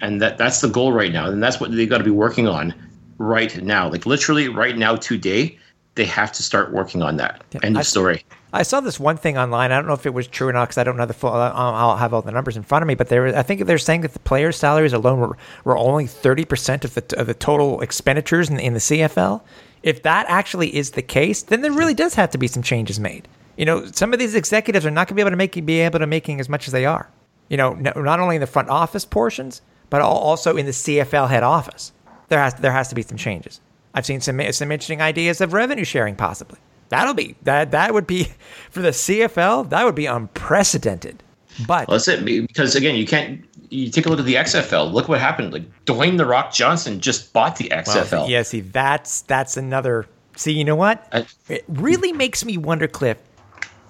And that that's the goal right now, and that's what they've got to be working on right now. Like literally right now, today, they have to start working on that. End I- of story. I saw this one thing online. I don't know if it was true or not because I don't know the full. I'll I'll have all the numbers in front of me, but there, I think they're saying that the players' salaries alone were, were only thirty percent of the of the total expenditures in, in the CFL. If that actually is the case, then there really does have to be some changes made. You know, some of these executives are not going to be able to make be able to making as much as they are. You know, no, not only in the front office portions, but also in the CFL head office. There has there has to be some changes. I've seen some some interesting ideas of revenue sharing possibly. That'll be that that would be [laughs] for the CFL. That would be unprecedented. But Well, that's it. Because again, you can't. You take a look at the XFL. Look what happened. Like Dwayne the Rock Johnson just bought the XFL. yeah, see, that's that's another. See, you know what? I- it really makes me wonder, Cliff.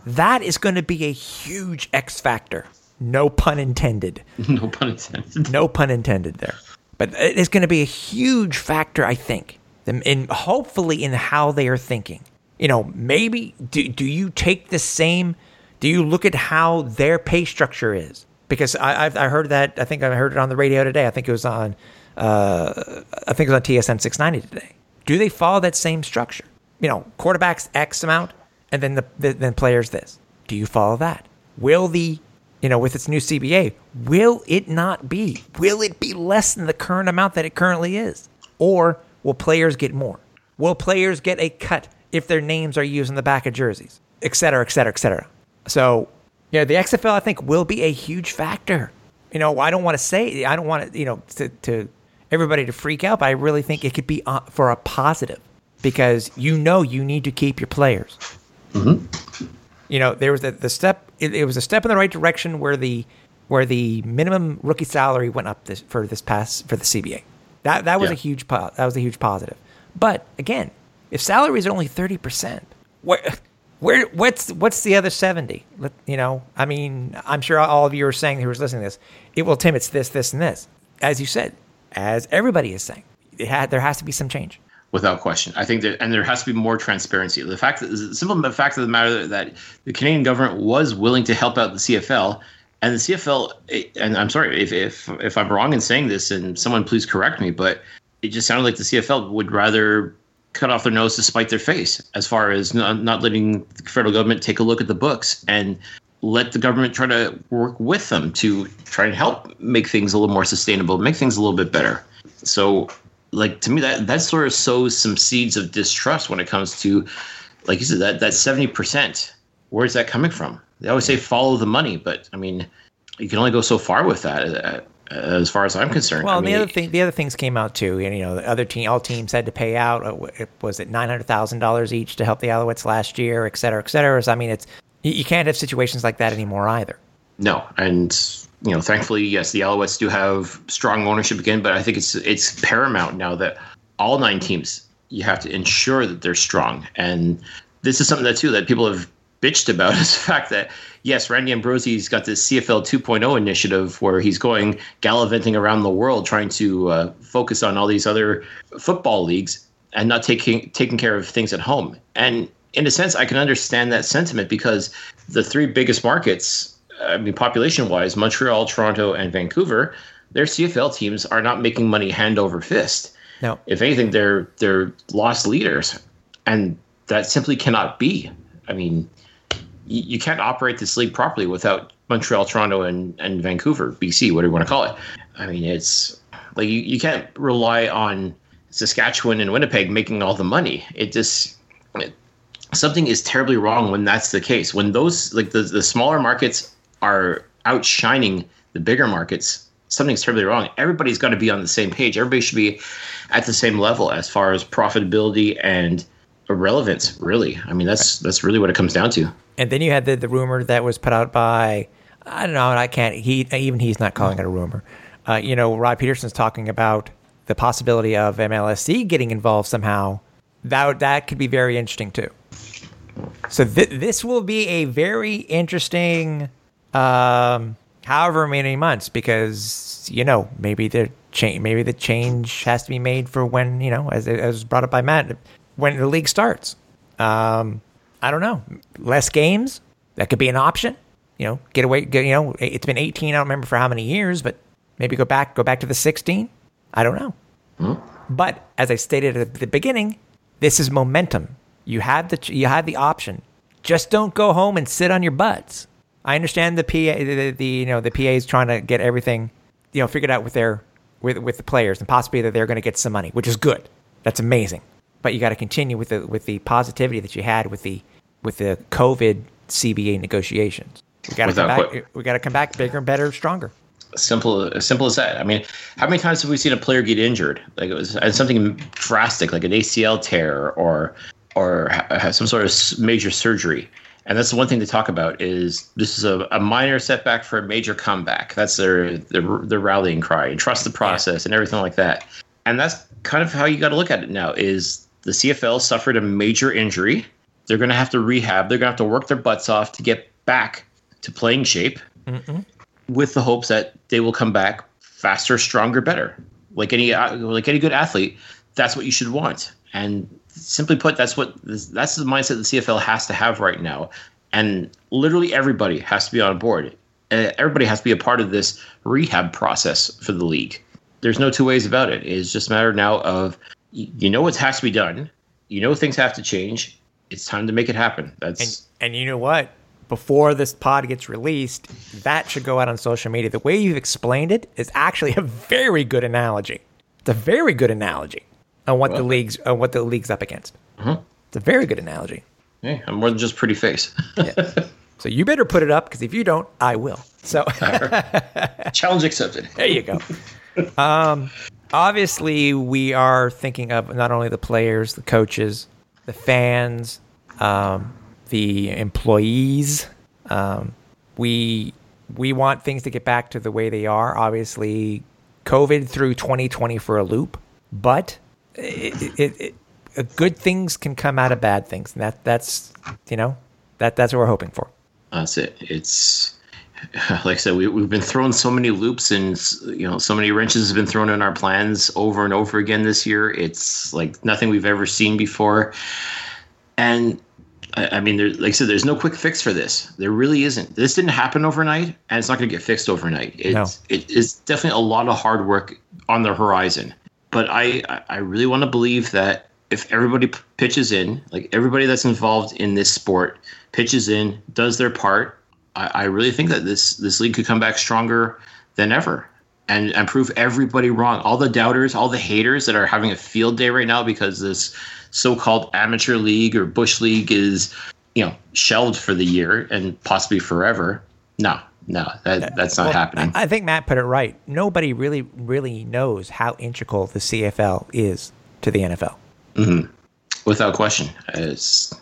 That is going to be a huge X factor. No pun intended. [laughs] no pun intended. No pun intended there. But it is going to be a huge factor, I think, in in- hopefully in how they are thinking. You know, maybe do, do you take the same? Do you look at how their pay structure is? Because I, I've I heard that I think I heard it on the radio today. I think it was on uh, I think it was on TSN 690 today. Do they follow that same structure? You know, quarterbacks X amount, and then the, the then players this. Do you follow that? Will the you know with its new CBA, will it not be? Will it be less than the current amount that it currently is, or will players get more? Will players get a cut if their names are used in the back of jerseys, et cetera, et cetera, et cetera? So, yeah, the XFL I think will be a huge factor. You know, I don't want to say, I don't want to, you know, to, to everybody to freak out, but I really think it could be uh, for a positive because you know you need to keep your players. You know, there was the, the step. It, it was a step in the right direction where the where the minimum rookie salary went up this for this past for the CBA. That that was Yeah. a huge po- that was a huge positive. But again, if salaries are only thirty percent, where where what's what's the other seventy? You know, I mean, I'm sure all of you are saying who was listening to this. It will Tim, it's this, this, and this. As you said, as everybody is saying, there has to be some change. without question. I think that, and there has to be more transparency. The fact that the simple fact of the matter that the Canadian government was willing to help out the CFL, and the CFL, and I'm sorry if if if I'm wrong in saying this, and someone please correct me, but it just sounded like the CFL would rather cut off their nose to spite their face, as far as not, not letting the federal government take a look at the books and let the government try to work with them to try and help make things a little more sustainable, make things a little bit better. So like to me that that sort of sows some seeds of distrust when it comes to like you said that that 70% where's that coming from? They always say follow the money but i mean you can only go so far with that. Uh, as far as i'm concerned Well, I mean, the other thing, the other things came out too. And you know, the other team, all teams had to pay out. uh, Was it nine hundred thousand dollars each to help the Alouettes last year, et cetera, et cetera? So, I mean, it's you, you can't have situations like that anymore either. no and you know thankfully yes the alouettes do have strong ownership again but i think it's it's paramount now that all nine teams you have to ensure that they're strong and this is something that too that people have bitched about [laughs] is the fact that yes, Randy Ambrosie's got this CFL 2.0 initiative where he's going gallivanting around the world trying to uh, focus on all these other football leagues and not taking taking care of things at home. And in a sense, I can understand that sentiment because the three biggest markets, I mean, population wise, Montreal, Toronto, and Vancouver, their CFL teams are not making money hand over fist. No. If anything, they're they're lost leaders, and that simply cannot be. I mean, you, can't operate this league properly without Montreal, Toronto, and and Vancouver, BC, whatever you want to call it. I mean, it's like you, you can't rely on Saskatchewan and Winnipeg making all the money. It just it, something is terribly wrong when that's the case. When those like the, the smaller markets are outshining the bigger markets, something's terribly wrong. Everybody's got to be on the same page. Everybody should be at the same level as far as profitability and relevance. Really, I mean that's that's really what it comes down to. And then you had the, the rumor that was put out by I don't know, and I can't. He even he's not calling it a rumor. Uh, you know, Rod Pedersen's talking about the possibility of MLSE getting involved somehow. That that could be very interesting too. So th- this will be a very interesting, um, however many months, because you know maybe the change, maybe the change has to be made for when you know, as as brought up by Matt, when the league starts. Um, I don't know, less games that could be an option. You know, get away. Get, you know, it's been 18. I don't remember for how many years, but maybe go back, go back to the 16. I don't know. But as I stated at the beginning, this is momentum. You have the you have the option. Just don't go home and sit on your butts. I understand the PA the, the you know the PA is trying to get everything you know figured out with their with with the players and possibly that they're going to get some money, which is good. That's amazing. But you got to continue with the with the positivity that you had with the with the COVID CBA negotiations. We got to come back. We got to come back bigger and better, stronger. simple as simple as that. I mean, how many times have we seen a player get injured? Like it was and something drastic, like an ACL tear or or some sort of major surgery. And that's the one thing to talk about is this is a, a minor setback for a major comeback. That's their their, their rallying cry and trust the process and everything like that. And that's kind of how you got to look at it now. Is the CFL suffered a major injury? They're going to have to rehab. They're going to have to work their butts off to get back to playing shape with the hopes that they will come back faster, stronger, better. Like any uh, like any good athlete, that's what you should want. And simply put, that's what that's the mindset the CFL has to have right now. And literally everybody has to be on board. Uh, everybody has to be a part of this rehab process for the league. There's no two ways about it. It's just a matter now of you know what has to be done. You know things have to change. It's time to make it happen. That's And and you know what? Before this pod gets released, that should go out on social media. The way you've explained it is actually a very good analogy. It's a very good analogy on what the league's on what the league's up against. It's a very good analogy. hey, I'm more than just pretty face. [laughs] So you better put it up because if you don't, I will. So [laughs] Challenge accepted. there you go. [laughs] Um, obviously, we are thinking of not only the players, the coaches, the fans, um, the employees. Um, we we want things to get back to the way they are. Obviously, COVID threw 2020 for a loop, but it, it, it, good things can come out of bad things, and that that's you know that that's what we're hoping for. That's it. It's [laughs] like I said, we, we've been thrown so many loops and you know so many wrenches have been thrown in our plans over and over again this year. It's like nothing we've ever seen before, and I, I mean, there, like I said, there's no quick fix for this. There really isn't. This didn't happen overnight, and it's not going to get fixed overnight. It's No. it is definitely a lot of hard work on the horizon. But I I- really want to believe that if everybody p- pitches in, like everybody that's involved in this sport pitches in, does their part, I, I really think that this this league could come back stronger than ever. And, and prove everybody wrong. All the doubters, all the haters that are having a field day right now because this so-called amateur league or bush league is, you know, shelved for the year and possibly forever. No, no, that that's not Well, happening. I I think Matt put it right. Nobody really, really knows how integral the CFL is to the NFL. Mm-hmm. without question. It's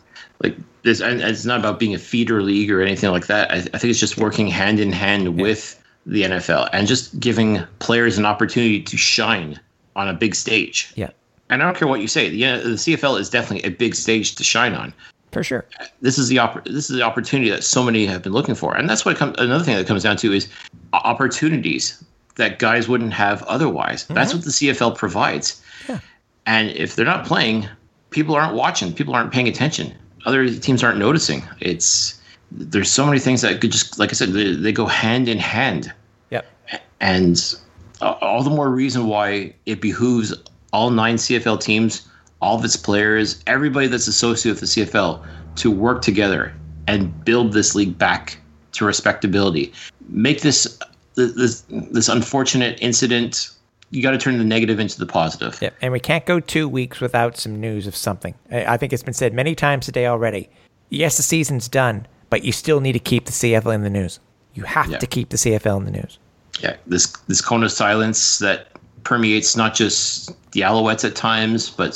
like this, and it's not about being a feeder league or anything like that. I, I think it's just working hand in hand with the NFL and just giving players an opportunity to shine on a big stage. Yeah. And I don't care what you say. The, the CFL is definitely a big stage to shine on. For sure. This is the oppor- this is the opportunity that so many have been looking for, and that's what comes. Another thing that comes down to is opportunities that guys wouldn't have otherwise. Mm-hmm. That's what the CFL provides. Yeah. And if they're not playing, people aren't watching. People aren't paying attention. Other teams aren't noticing. It's there's so many things that could just, like I said, they, they go hand in hand. Yep. And all the more reason why it behooves all nine CFL teams, all of its players, everybody that's associated with the CFL to work together and build this league back to respectability. Make this this this unfortunate incident you got to turn the negative into the positive. Yep. And we can't go two weeks without some news of something. I think it's been said many times today already. Yes, the season's done, but you still need to keep the CFL in the news. You have yeah. to keep the CFL in the news. Yeah, this this cone of silence that permeates not just the Alouettes at times, but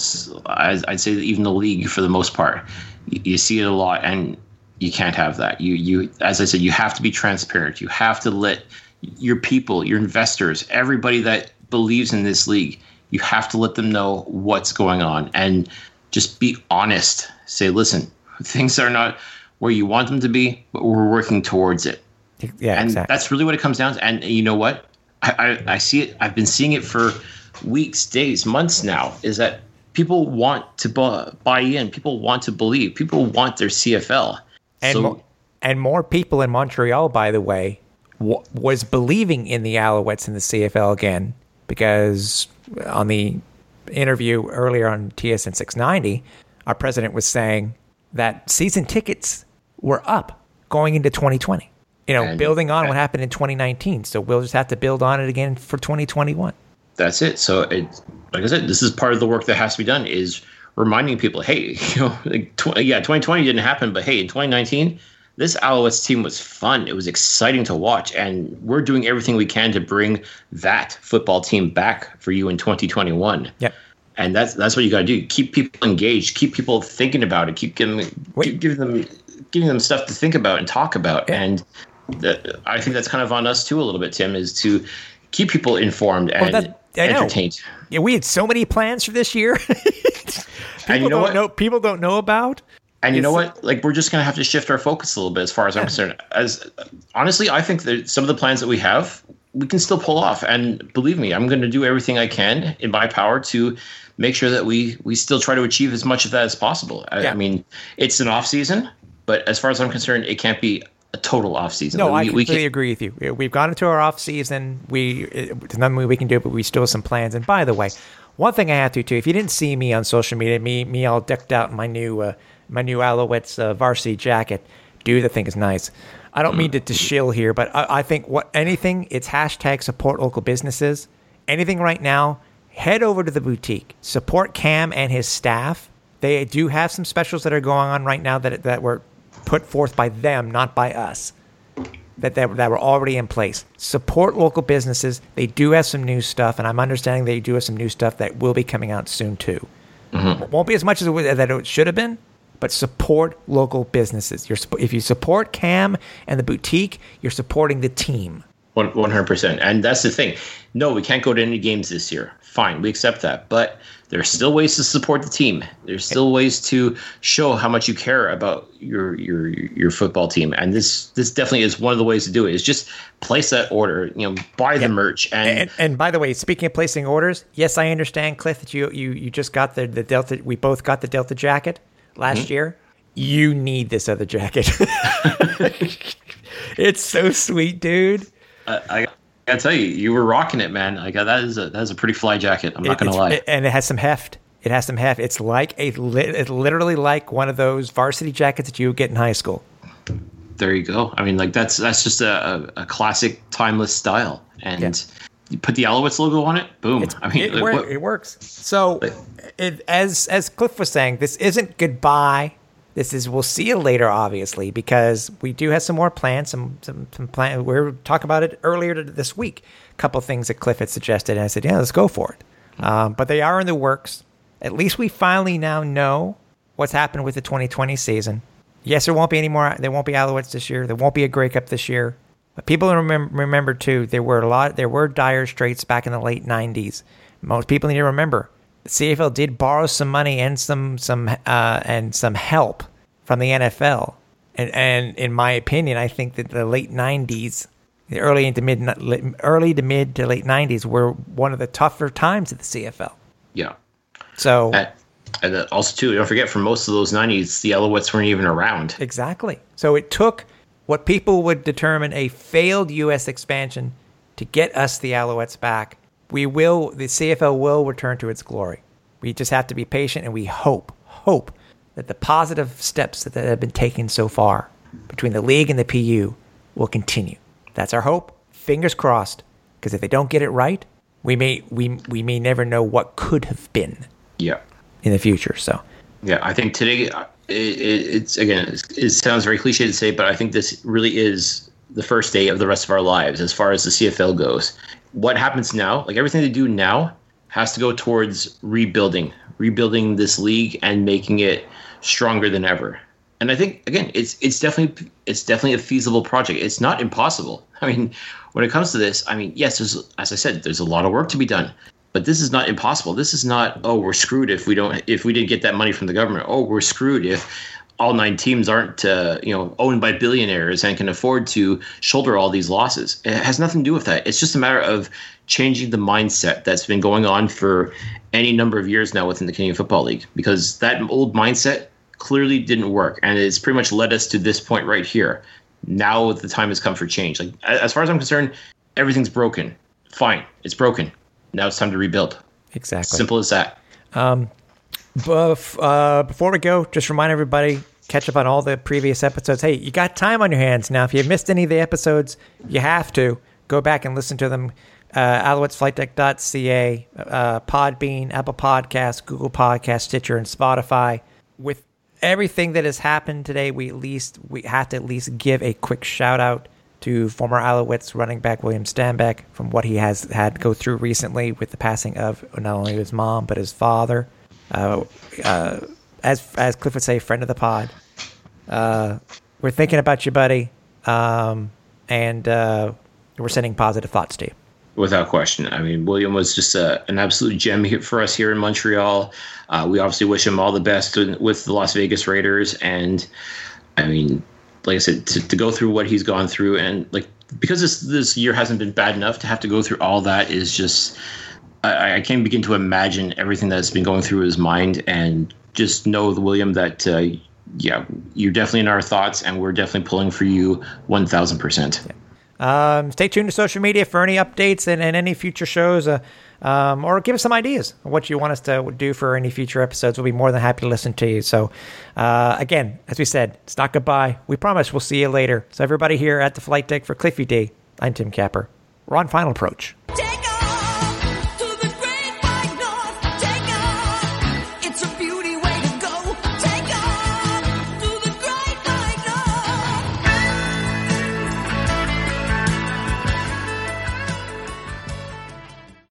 I'd say even the league for the most part. You see it a lot, and you can't have that. You you as I said, you have to be transparent. You have to let your people, your investors, everybody that believes in this league, you have to let them know what's going on and just be honest. Say, listen, things are not where you want them to be, but we're working towards it. Yeah, and exactly. that's really what it comes down to. And you know what? I, I, I see it. I've been seeing it for weeks, days, months now. Is that people want to bu- buy in? People want to believe. People want their CFL. And so, mo- and more people in Montreal, by the way, w- was believing in the Alouettes in the CFL again because on the interview earlier on TSN 690, our president was saying that season tickets were up going into 2020. You know, and, building on what happened in 2019. So we'll just have to build on it again for 2021. That's it. So it, like I said, this is part of the work that has to be done is reminding people, hey, [laughs] you know, like tw- yeah, 2020 didn't happen, but hey, in 2019, this Alouettes team was fun. It was exciting to watch, and we're doing everything we can to bring that football team back for you in 2021. Yep. And that's that's what you got to do. Keep people engaged. Keep people thinking about it. Keep giving keep giving them giving them stuff to think about and talk about. Yeah. And the, I think that's kind of on us too a little bit, Tim, is to keep people informed and well, that, entertained. Yeah, we had so many plans for this year. [laughs] and you know what? Know, people don't know about. And you know what? Like we're just gonna have to shift our focus a little bit as far as I'm concerned. As honestly, I think that some of the plans that we have, we can still pull off. And believe me, I'm going to do everything I can in my power to make sure that we we still try to achieve as much of that as possible. I, yeah. I mean, it's an off season, but as far as I'm concerned, it can't be a total off season. No, we, I completely agree with you. We've gone into our off season. We there's nothing we can do, but we still have some plans. And by the way, one thing I have to too. If you didn't see me on social media, me me all decked out in my new. Uh, my new Alouettes uh, varsity jacket. Dude, the thing is nice. I don't mean to, to shill here, but I, I think what anything, it's hashtag support local businesses. Anything right now, head over to the boutique. Support Cam and his staff. They do have some specials that are going on right now that that were put forth by them, not by us. That, that, that were already in place. Support local businesses. They do have some new stuff, and I'm understanding they do have some new stuff that will be coming out soon too. Mm-hmm. Won't be as much as it, that it should have been, but support local businesses. You're, if you support Cam and the boutique, you're supporting the team. 100%. And that's the thing. No, we can't go to any games this year. Fine, we accept that. But there are still ways to support the team. There's still ways to show how much you care about your your your football team. And this this definitely is one of the ways to do it. Is just place that order, you know, buy the merch. And, and, and by the way, speaking of placing orders, yes, I understand, Cliff, that you you you just got the the Delta. We both got the Delta jacket last mm-hmm. year, you need this other jacket. [laughs] it's so sweet, dude. Uh, I gotta tell you, you were rocking it, man. Like that is a that is a pretty fly jacket. I'm not gonna lie. It, and it has some heft. It has some heft. It's like a it's literally like one of those varsity jackets that you would get in high school. There you go. I mean, like that's that's just a, a, a classic, timeless style, and yeah. You put the Alouettes logo on it. Boom. It's, I mean, it, it works. So it, as as Cliff was saying, this isn't goodbye. This is we'll see you later, obviously, because we do have some more plans. Some some, some plan. We were talking about it earlier this week. A couple things that Cliff had suggested, and I said, yeah, let's go for it. Um, but they are in the works. At least we finally now know what's happened with the 2020 season. Yes, there won't be any more. There won't be Alouettes this year. There won't be a Grey Cup this year. People remember, remember too. There were a lot. There were dire straits back in the late 90s. Most people need to remember the CFL did borrow some money and some some uh, and some help from the NFL. And, and in my opinion, I think that the late '90s, the early into mid, early to mid to late '90s, were one of the tougher times of the CFL. Yeah. So And, and also too, don't forget, for most of those '90s, the Alouettes weren't even around. Exactly. So it took what people would determine a failed U.S. expansion to get us the Alouettes back. We will, the CFL will return to its glory. We just have to be patient and we hope, hope that the positive steps that have been taken so far between the league and the PU will continue. That's our hope. Fingers crossed. Because if they don't get it right, we may we we may never know what could have been Yeah. in the future. So Yeah, I think today it, it, it's again it's, it sounds very cliche to say, but I think this really is the first day of the rest of our lives as far as the CFL goes. What happens now, like everything they do now, has to go towards rebuilding, rebuilding this league and making it stronger than ever. And I think again, it's it's definitely it's definitely a feasible project. It's not impossible. I mean, when it comes to this, I mean, yes, there's as I said, there's a lot of work to be done but this is not impossible. This is not oh we're screwed if we don't if we didn't get that money from the government. Oh we're screwed if all nine teams aren't uh, you know owned by billionaires and can afford to shoulder all these losses. It has nothing to do with that. It's just a matter of changing the mindset that's been going on for any number of years now within the Canadian Football League because that old mindset clearly didn't work and it's pretty much led us to this point right here. Now the time has come for change. Like as far as I'm concerned, everything's broken. Fine, it's broken now it's time to rebuild. exactly. Simple as that. Bef- uh, before we go, just remind everybody catch up on all the previous episodes. Hey, you got time on your hands now. If you missed any of the episodes, you have to go back and listen to them. Uh, AlouettesFlightDeck.ca, uh, Podbean, Apple Podcasts, Google Podcasts, Stitcher, and Spotify. With everything that has happened today, we at least we have to at least give a quick shout out to former Alouettes running back William Stanback from what he has had go through recently with the passing of not only his mom but his father. Uh, uh, as as Cliff would say, friend of the pod. Uh, we're thinking about you, buddy, um, and uh, we're sending positive thoughts to you. Without question. I mean, William was just a, an absolute gem here for us here in Montreal. Uh, we obviously wish him all the best with the Las Vegas Raiders. And I mean, like I said, to, to go through what he's gone through. And like because this this year hasn't been bad enough to have to go through all that is just I, I can't begin to imagine everything that's been going through his mind. And just know William that uh, yeah you're definitely in our thoughts and we're definitely pulling for you one thousand percent. Um, stay tuned to social media for any updates and, and any future shows, uh, um, or give us some ideas what you want us to do for any future episodes. We'll be more than happy to listen to you. So, uh, again, as we said, it's not goodbye. We promise we'll see you later. So, everybody here at the flight deck for Cliffy D, I'm Tim Capper. We're on final approach.